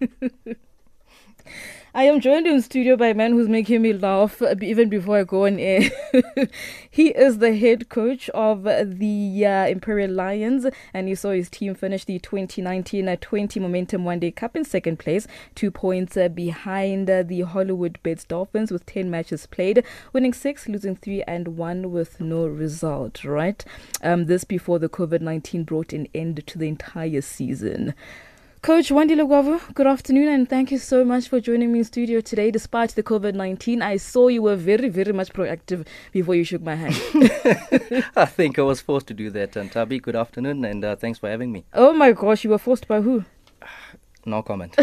I am joined in studio by a man who's making me laugh uh, even before I go on air. he is the head coach of the uh, Imperial Lions, and you saw his team finish the 2019 20 Momentum One Day Cup in second place, two points uh, behind uh, the Hollywood Bets Dolphins with 10 matches played, winning six, losing three, and one with no result, right? Um, this before the COVID 19 brought an end to the entire season. Coach Wandile Gwavu, good afternoon and thank you so much for joining me in studio today. Despite the COVID 19, I saw you were very, very much proactive before you shook my hand. I think I was forced to do that. Nthabi, good afternoon and uh, thanks for having me. Oh my gosh, you were forced by who? No comment.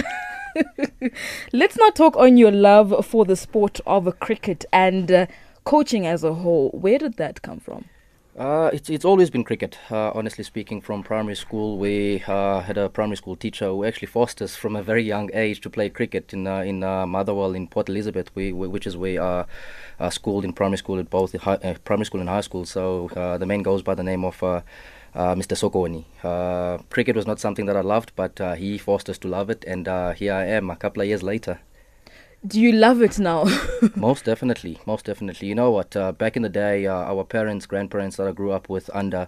Let's not talk on your love for the sport of cricket and uh, coaching as a whole. Where did that come from? Uh, it's it's always been cricket. Uh, honestly speaking, from primary school, we uh, had a primary school teacher who actually forced us from a very young age to play cricket in uh, in uh, Motherwell in Port Elizabeth, we, we, which is where uh, uh, schooled in primary school at both high, primary school and high school. So the man goes by the name of. Mr. Sokoni. Cricket was not something that I loved, but he forced us to love it, and here I am a couple of years later. Do you love it now? most definitely, most definitely. You know what? Uh, back in the day, uh, our parents, grandparents that I grew up with under,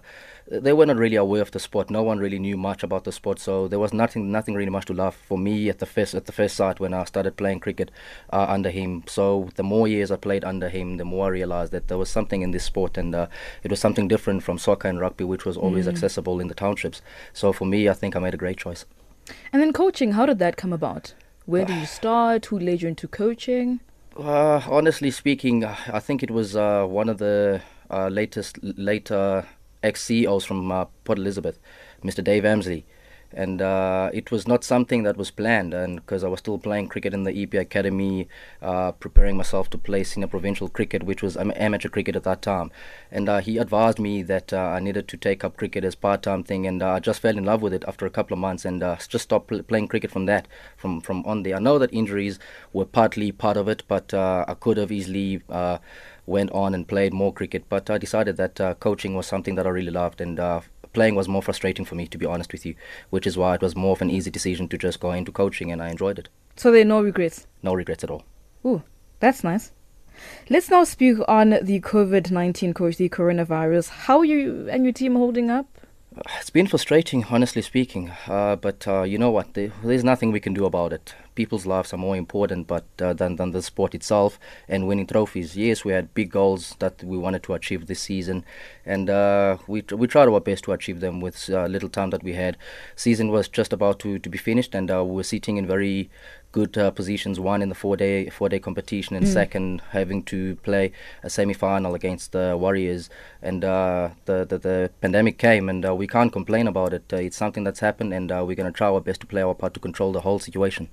they were not really aware of the sport. No one really knew much about the sport, so there was nothing, nothing really much to love for me at the first, at the first sight when I started playing cricket uh, under him. So the more years I played under him, the more I realized that there was something in this sport, and uh, it was something different from soccer and rugby, which was always Mm. accessible in the townships. So for me, I think I made a great choice. and then coaching, how did that come about? Where do you start? Who led you into coaching? Uh, honestly speaking, uh, I think it was uh, one of the uh, latest, later ex CEOs from uh, Port Elizabeth, Mr. Dave Amsley. And uh, it was not something that was planned, and because I was still playing cricket in the EP Academy, uh, preparing myself to play senior provincial cricket, which was amateur cricket at that time. And uh, he advised me that uh, I needed to take up cricket as part-time thing, and uh, I just fell in love with it after a couple of months, and uh, just stopped pl- playing cricket from that, from from on there. I know that injuries were partly part of it, but I could have easily. Went on and played more cricket, but I decided that coaching was something that I really loved, and playing was more frustrating for me, to be honest with you, which is why it was more of an easy decision to just go into coaching, and I enjoyed it. So there are no regrets. No regrets at all. Ooh, that's nice. Let's now speak on the COVID 19 coach, the coronavirus. How are you and your team holding up? It's been frustrating, honestly speaking, uh, but uh, you know what? There, there's nothing we can do about it. People's lives are more important but uh, than, than the sport itself and winning trophies. Yes, we had big goals that we wanted to achieve this season, and uh, we, we tried our best to achieve them with uh, little time that we had. Season was just about to, to be finished, and uh, we were sitting in very good uh, positions. One in the four day four day competition, and Mm. second having to play a semi final against the Warriors. And uh, the, the the pandemic came, and uh, we can't complain about it. Uh, it's something that's happened, and uh, we're going to try our best to play our part to control the whole situation.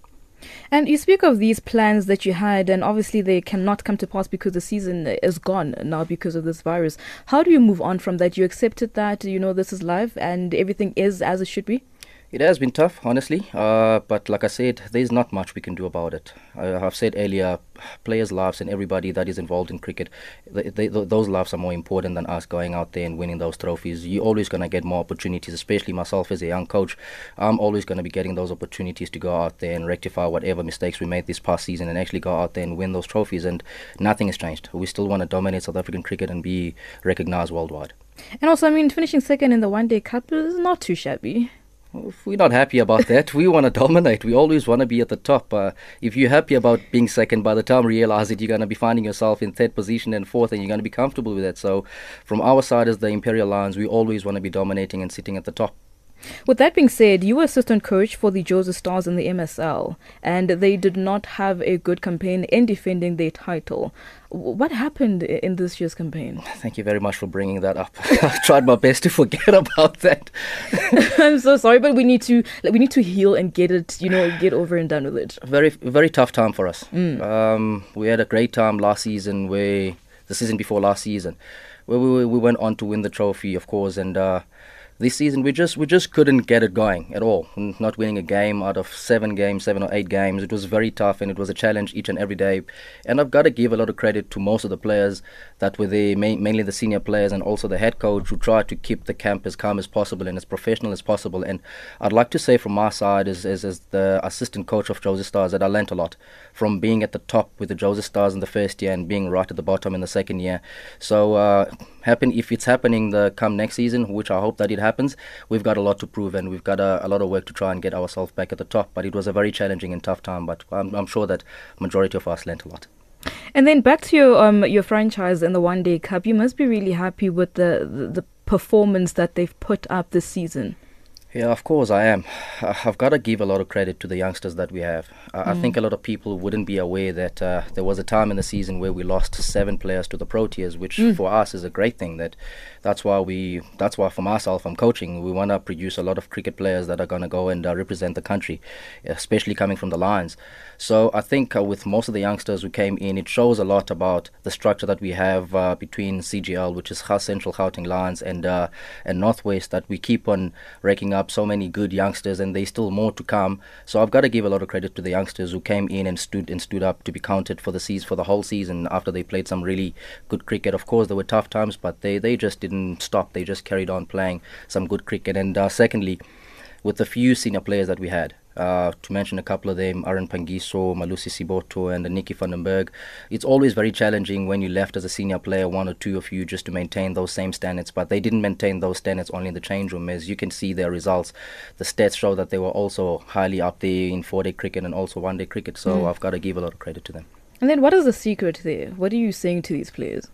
And you speak of these plans that you had, and obviously they cannot come to pass because the season is gone now because of this virus. How do you move on from that? You accepted that, you know, this is life and everything is as it should be? It has been tough, honestly, uh, but like I said, there's not much we can do about it. I, I've said earlier, players' lives and everybody that is involved in cricket, they, they, those lives are more important than us going out there and winning those trophies. You're always going to get more opportunities, especially myself as a young coach. I'm always going to be getting those opportunities to go out there and rectify whatever mistakes we made this past season and actually go out there and win those trophies. And nothing has changed. We still want to dominate South African cricket and be recognized worldwide. And also, I mean, finishing second in the one day cup is not too shabby. If we're not happy about that, we want to dominate. We always want to be at the top. Uh, if you're happy about being second, by the time you realize it, you're going to be finding yourself in third position and fourth, and you're going to be comfortable with that. So, from our side as the Imperial Lions, we always want to be dominating and sitting at the top. With that being said, you were assistant coach for the Jozi Stars in the MSL, and they did not have a good campaign in defending their title. What happened in this year's campaign? Thank you very much for bringing that up. I've tried my best to forget about that. I'm so sorry, but we need to like, we need to heal and get it, you know, get over and done with it. very very tough time for us. Mm. Um, we had a great time last season, where the season before last season, where we we went on to win the trophy, of course, and uh, this season we just we just couldn't get it going at all. Not winning a game out of seven games, seven or eight games. It was very tough and it was a challenge each and every day. And I've got to give a lot of credit to most of the players that were there, mainly the senior players and also the head coach who tried to keep the camp as calm as possible and as professional as possible. And I'd like to say from my side as as, as the assistant coach of Jozi Stars that I learnt a lot from being at the top with the Jozi Stars in the first year and being right at the bottom in the second year. So uh, happen if it's happening the come next season, which I hope that it happens. We've got a lot to prove and we've got a, a lot of work to try and get ourselves back at the top. But it was a very challenging and tough time. But I'm, I'm sure that majority of us learnt a lot. And then back to your um your franchise in the One Day Cup, you must be really happy with the, the, the performance that they've put up this season. Yeah, of course I am. I've got to give a lot of credit to the youngsters that we have. Mm. I think a lot of people wouldn't be aware that uh, there was a time in the season where we lost seven players to the Proteas, which mm. for us is a great thing. That that's why we that's why for myself I'm coaching. We want to produce a lot of cricket players that are going to go and uh, represent the country, especially coming from the Lions. So I think uh, with most of the youngsters who came in, it shows a lot about the structure that we have uh, between CGL, which is Central Gauteng Lions, and uh, and Northwest. That we keep on raking up so many good youngsters, and there's still more to come. So I've got to give a lot of credit to the youngsters who came in and stood and stood up to be counted for the season for the whole season after they played some really good cricket. Of course, there were tough times, but they they just didn't stop. They just carried on playing some good cricket. And uh, secondly, with the few senior players that we had, uh, to mention a couple of them, Aaron Phangiso, Malusi Siboto, and Nikki van den Bergh. It's always very challenging when you left as a senior player, one or two of you, just to maintain those same standards. But they didn't maintain those standards only in the change room. As you can see, their results, the stats show that they were also highly up there in four-day cricket and also one-day cricket. So mm. I've got to give a lot of credit to them. And then, what is the secret there? What are you saying to these players?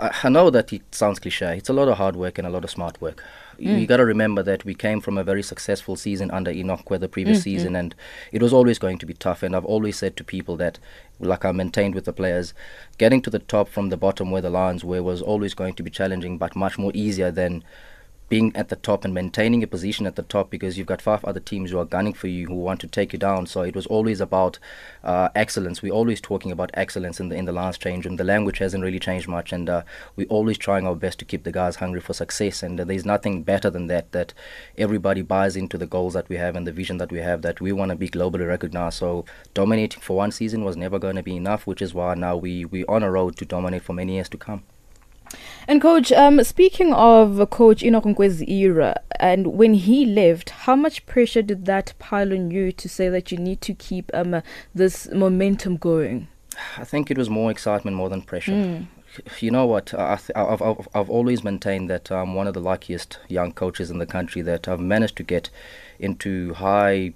I know that it sounds cliche. It's a lot of hard work and a lot of smart work. Mm. You got to remember that we came from a very successful season under Enoch, the previous mm, season, and it was always going to be tough. And I've always said to people that, like I maintained with the players, getting to the top from the bottom where the Lions were was always going to be challenging, but much more easier than being at the top and maintaining a position at the top because you've got five other teams who are gunning for you who want to take you down. So it was always about uh, excellence. We're always talking about excellence in the in the last change room. The language hasn't really changed much, and uh, we're always trying our best to keep the guys hungry for success. And uh, there's nothing better than that. That everybody buys into the goals that we have and the vision that we have. That we want to be globally recognized. So dominating for one season was never going to be enough, which is why now we we're on a road to dominate for many years to come. And coach, um, speaking of Coach Enoch Nkwezi's era, and when he left, how much pressure did that pile on you to say that you need to keep um, this momentum going? I think it was more excitement more than pressure. Mm. You know what? I have I've, I've always maintained that I'm one of the luckiest young coaches in the country that I've managed to get into high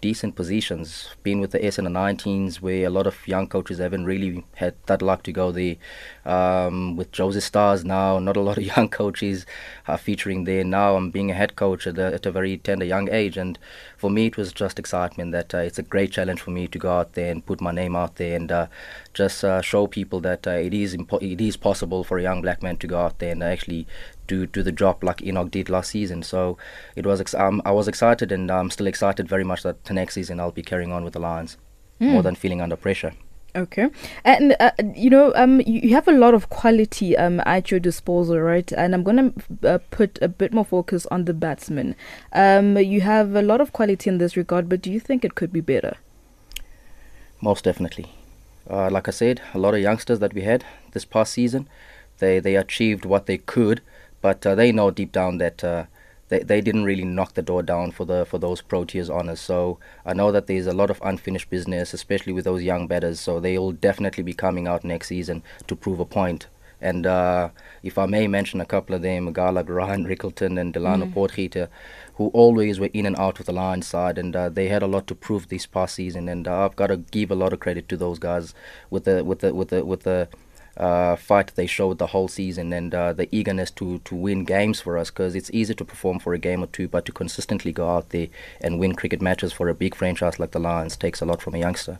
decent positions. Been with the S and the 19s, where a lot of young coaches haven't really had that luck to go there. Um, with Jozi Stars now, not a lot of young coaches are featuring there. Now I'm being a head coach at a, at a very tender young age, and for me it was just excitement that uh, it's a great challenge for me to go out there and put my name out there and uh, just uh, show people that uh, it is impo- it is possible for a young black man to go out there and actually do do the job like Enoch did last season. So it was ex- um, I was excited and I'm still excited very much that the next season I'll be carrying on with the Lions mm. more than feeling under pressure. Okay, and uh, you know, um, you, you, have a lot of quality um at your disposal, right? And I'm gonna uh, put a bit more focus on the batsmen. Um, you have a lot of quality in this regard, but do you think it could be better? Most definitely. Uh, like I said, a lot of youngsters that we had this past season, they they achieved what they could but uh, they know deep down that uh, they they didn't really knock the door down for the for those Proteas honors. So I know that there's a lot of unfinished business, especially with those young batters. So they'll definitely be coming out next season to prove a point. And uh, if I may mention a couple of them, a guy like Ryan Rickelton and Delano mm. Potgieter, who always were in and out of the line side, and uh, they had a lot to prove this past season. And uh, I've got to give a lot of credit to those guys with the with the with the with the uh, fight they showed the whole season and uh, the eagerness to, to win games for us because it's easy to perform for a game or two, but to consistently go out there and win cricket matches for a big franchise like the Lions takes a lot from a youngster.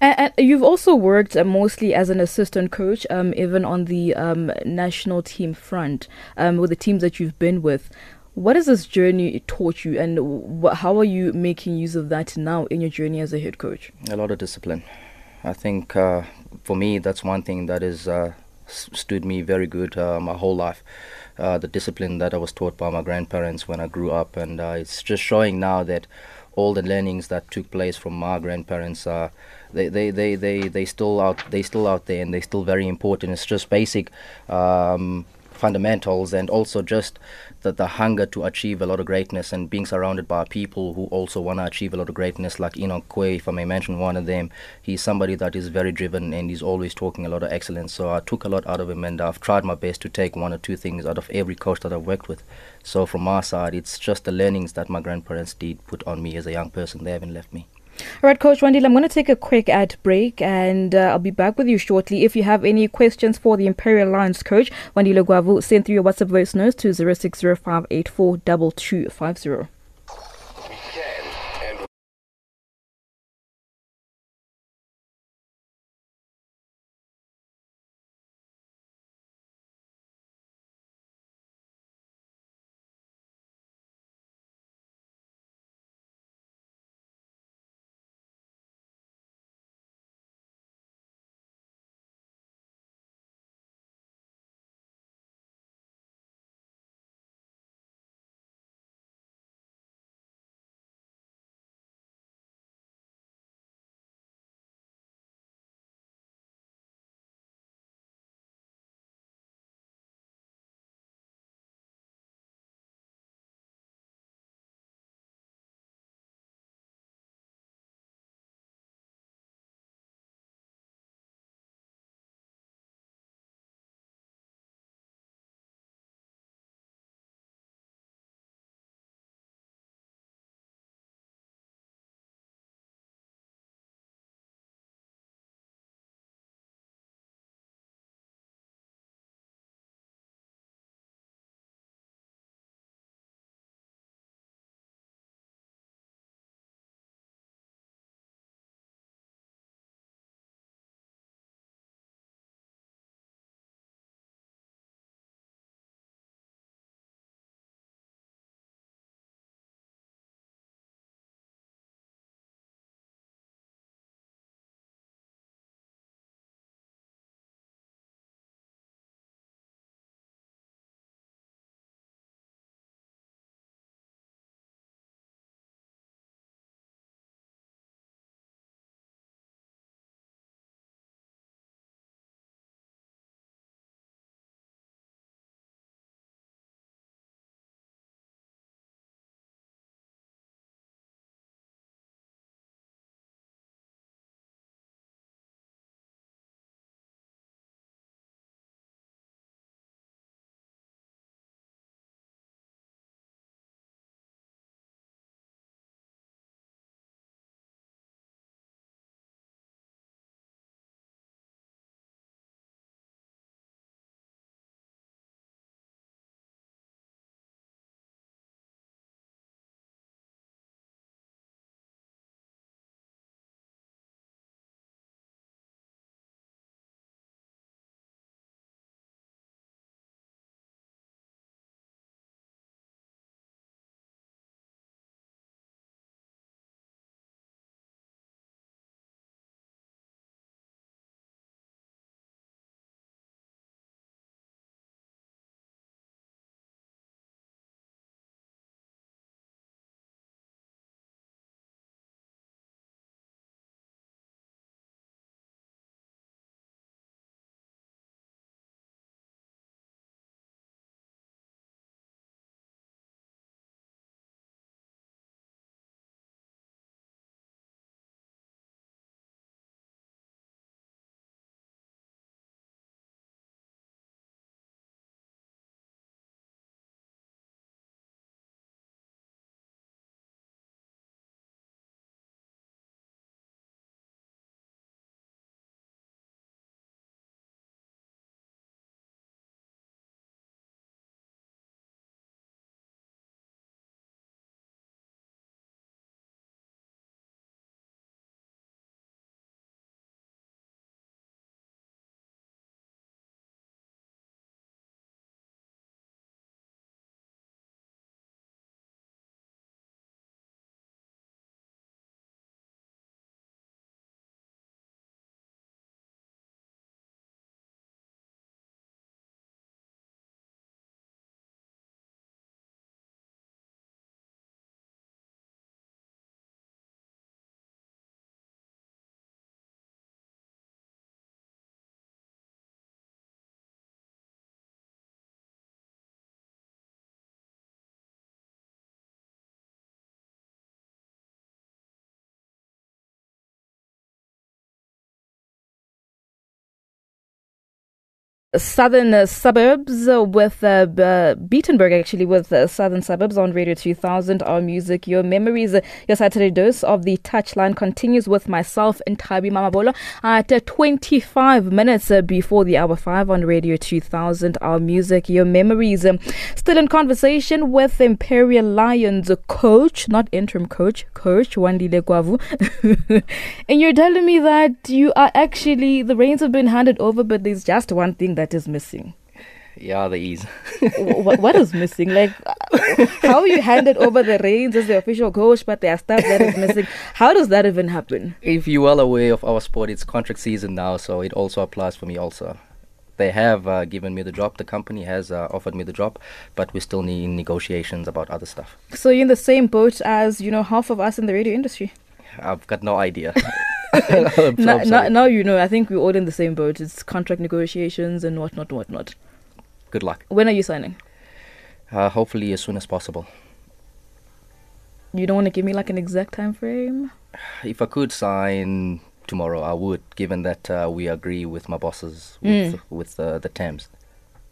And, you've also worked uh, mostly as an assistant coach, um, even on the um, national team front um, with the teams that you've been with. What has this journey taught you, and wh- how are you making use of that now in your journey as a head coach? A lot of discipline. I think uh, for me, that's one thing that is uh, stood me very good uh, my whole life. Uh, the discipline that I was taught by my grandparents when I grew up, and uh, it's just showing now that all the learnings that took place from my grandparents are they, they, they, they, they still out they still out there and they're still very important. It's just basic um, fundamentals and also just the, the hunger to achieve a lot of greatness and being surrounded by people who also want to achieve a lot of greatness like Enoch Nkwe, if I may mention one of them. He's somebody that is very driven and he's always talking a lot of excellence. So I took a lot out of him and I've tried my best to take one or two things out of every coach that I've worked with. So from my side, it's just the learnings that my grandparents did put on me as a young person. They haven't left me. All right, Coach Wandile, I'm going to take a quick ad break and uh, I'll be back with you shortly. If you have any questions for the Imperial Lions coach, Wandile Gwavu, send through your WhatsApp voice notes to 0605842250. Southern uh, Suburbs uh, with uh, Beatenberg, actually, with uh, Southern Suburbs on Radio 2000. Our music, your memories. Uh, your Saturday dose of the touchline continues with myself and Nthabi Mamabolo at uh, 25 minutes before the hour 5 on Radio 2000. Our music, your memories. Um, still in conversation with Imperial Lions coach, not interim coach, coach Wandile Gwavu. and you're telling me that you are actually, the reins have been handed over, but there's just one thing that that is missing? Yeah, the ease. what, what is missing? Like, how you handed over the reins as the official coach, but there are stuff that is missing. How does that even happen? If you're well aware of our sport, it's contract season now, so it also applies for me also. They have uh, given me the job. The company has uh, offered me the job, but we still need negotiations about other stuff. So you're in the same boat as you know half of us in the radio industry. I've got no idea. now, now, now, you know. I think we're all in the same boat. It's contract negotiations and whatnot, whatnot. Good luck. When are you signing? Uh, hopefully, as soon as possible. You don't want to give me like an exact time frame? If I could sign tomorrow, I would, given that uh, we agree with my bosses with, mm. with uh, the terms.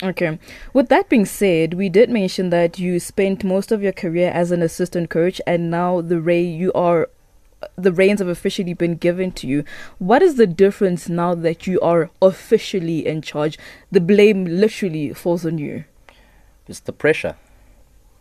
Okay. With that being said, we did mention that you spent most of your career as an assistant coach, and now the Ray you are the reins have officially been given to you. What is the difference now that you are officially in charge? The blame literally falls on you. It's the pressure.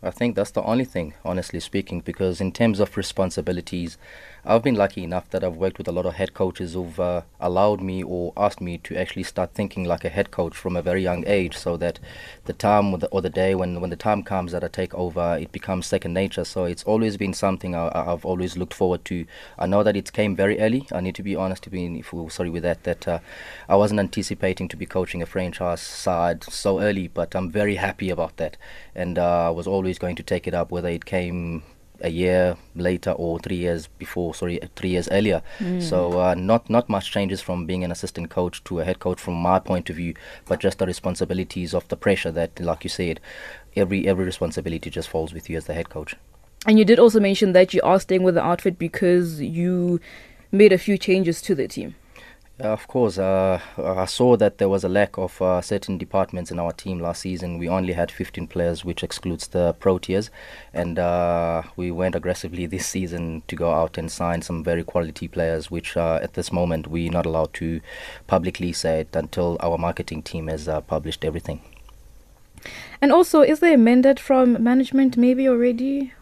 I think that's the only thing, honestly speaking, because in terms of responsibilities, I've been lucky enough that I've worked with a lot of head coaches who've uh, allowed me or asked me to actually start thinking like a head coach from a very young age so that the time or the, or the day when, when the time comes that I take over, it becomes second nature. So it's always been something I, have always looked forward to. I know that it came very early. I need to be honest to be if we sorry with that, that uh, I wasn't anticipating to be coaching a franchise side so early, but I'm very happy about that. And uh, I was always going to take it up, whether it came a year later or three years before, sorry, three years earlier. Mm. So uh, not not much changes from being an assistant coach to a head coach from my point of view, but just the responsibilities of the pressure that, like you said, every every responsibility just falls with you as the head coach. And you did also mention that you are staying with the outfit because you made a few changes to the team. Uh, of course, uh, I saw that there was a lack of uh, certain departments in our team last season. We only had 15 players, which excludes the Proteas, and uh, we went aggressively this season to go out and sign some very quality players, which uh, at this moment we're not allowed to publicly say it until our marketing team has uh, published everything. And also, is there a mandate from management maybe already?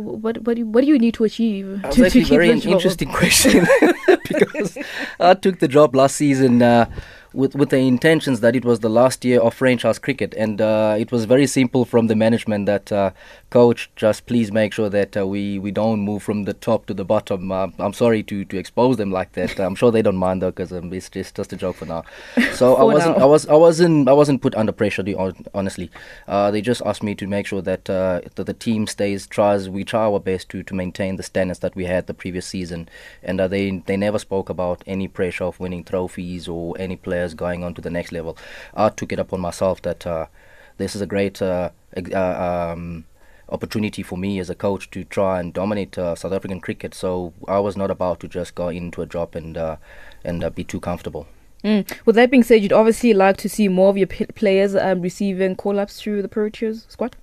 What what do you, what do you need to achieve? That's to, actually to very interesting question because I took the job last season. Uh, with with the intentions that it was the last year of franchise cricket, and uh, it was very simple from the management that uh, coach, just please make sure that uh, we we don't move from the top to the bottom. Uh, I'm sorry to to expose them like that. I'm sure they don't mind though, because um, it's just just a joke for now. So for I wasn't now. I was I wasn't I wasn't put under pressure. Honestly, uh, they just asked me to make sure that, uh, that the team stays tries we try our best to to maintain the standards that we had the previous season, and they they never spoke about any pressure of winning trophies or any player players going on to the next level. I took it upon myself that uh, this is a great uh, uh, um, opportunity for me as a coach to try and dominate uh, South African cricket. So I was not about to just go into a job and uh, and be too comfortable. Mm. With that being said, you'd obviously like to see more of your p- players um, receiving call-ups through the Proteas squad.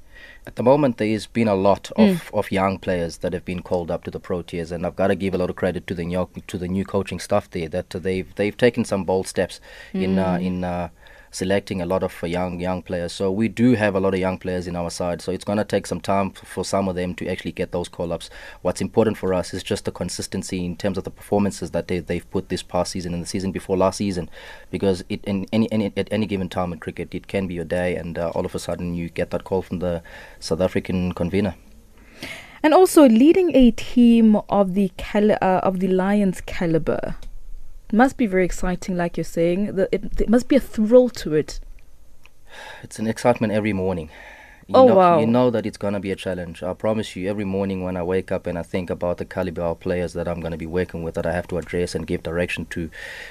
At the moment, there's been a lot of, mm. of young players that have been called up to the Proteas, and I've got to give a lot of credit to the new, to the new coaching staff there that they've they've taken some bold steps mm. in uh, in uh, selecting a lot of uh, young young players. So we do have a lot of young players in our side. So it's going to take some time for some of them to actually get those call ups. What's important for us is just the consistency in terms of the performances that they, they've put this past season and the season before last season, because it in any, any at any given time in cricket it can be your day, and uh, all of a sudden you get that call from the South African convener. And also leading a team of the cali- uh, of the Lions caliber must be very exciting, like you're saying. The, it, it must be a thrill to it. It's an excitement every morning. You oh know, wow! You know that it's gonna be a challenge. I promise you. Every morning when I wake up and I think about the caliber of players that I'm gonna be working with, that I have to address and give direction to,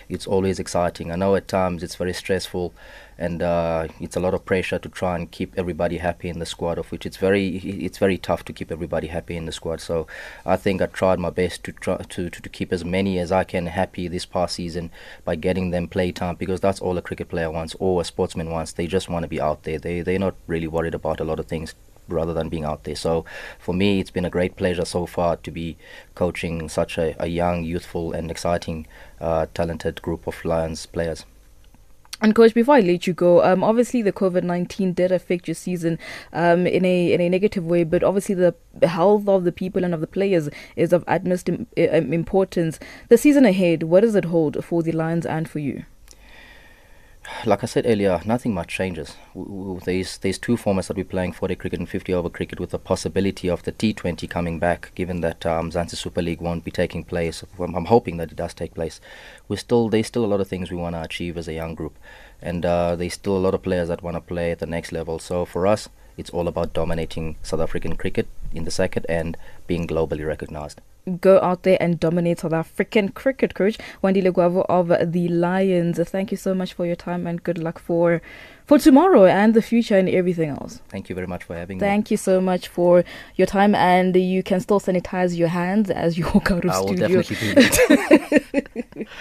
it's always exciting. I know at times it's very stressful, and uh, it's a lot of pressure to try and keep everybody happy in the squad. Of which it's very it's very tough to keep everybody happy in the squad. So I think I tried my best to try to, to, to keep as many as I can happy this past season by getting them play time because that's all a cricket player wants or a sportsman wants. They just want to be out there. They they're not really worried about a lot of things rather than being out there. So for me, it's been a great pleasure so far to be coaching such a, a young, youthful, and exciting, uh, talented group of Lions players. And coach, before I let you go, um, obviously the COVID nineteen did affect your season um, in a in a negative way, but obviously the health of the people and of the players is of utmost importance. The season ahead, what does it hold for the Lions and for you? Like I said earlier, nothing much changes. There's there's two formats that we're playing: 40 cricket and 50 over cricket, with the possibility of the T20 coming back. Given that um, Mzansi Super League won't be taking place, I'm, I'm, hoping that it does take place. We're still there's still a lot of things we want to achieve as a young group, and uh, there's still a lot of players that want to play at the next level. So for us, it's all about dominating South African cricket in the second and being globally recognized go out there and dominate South African cricket coach Wandile Gwavu of the Lions. Thank you so much for your time and good luck for for tomorrow and the future and everything else. Thank you very much for having Thank me. Thank you so much for your time and you can still sanitize your hands as you walk out of I studio. will definitely.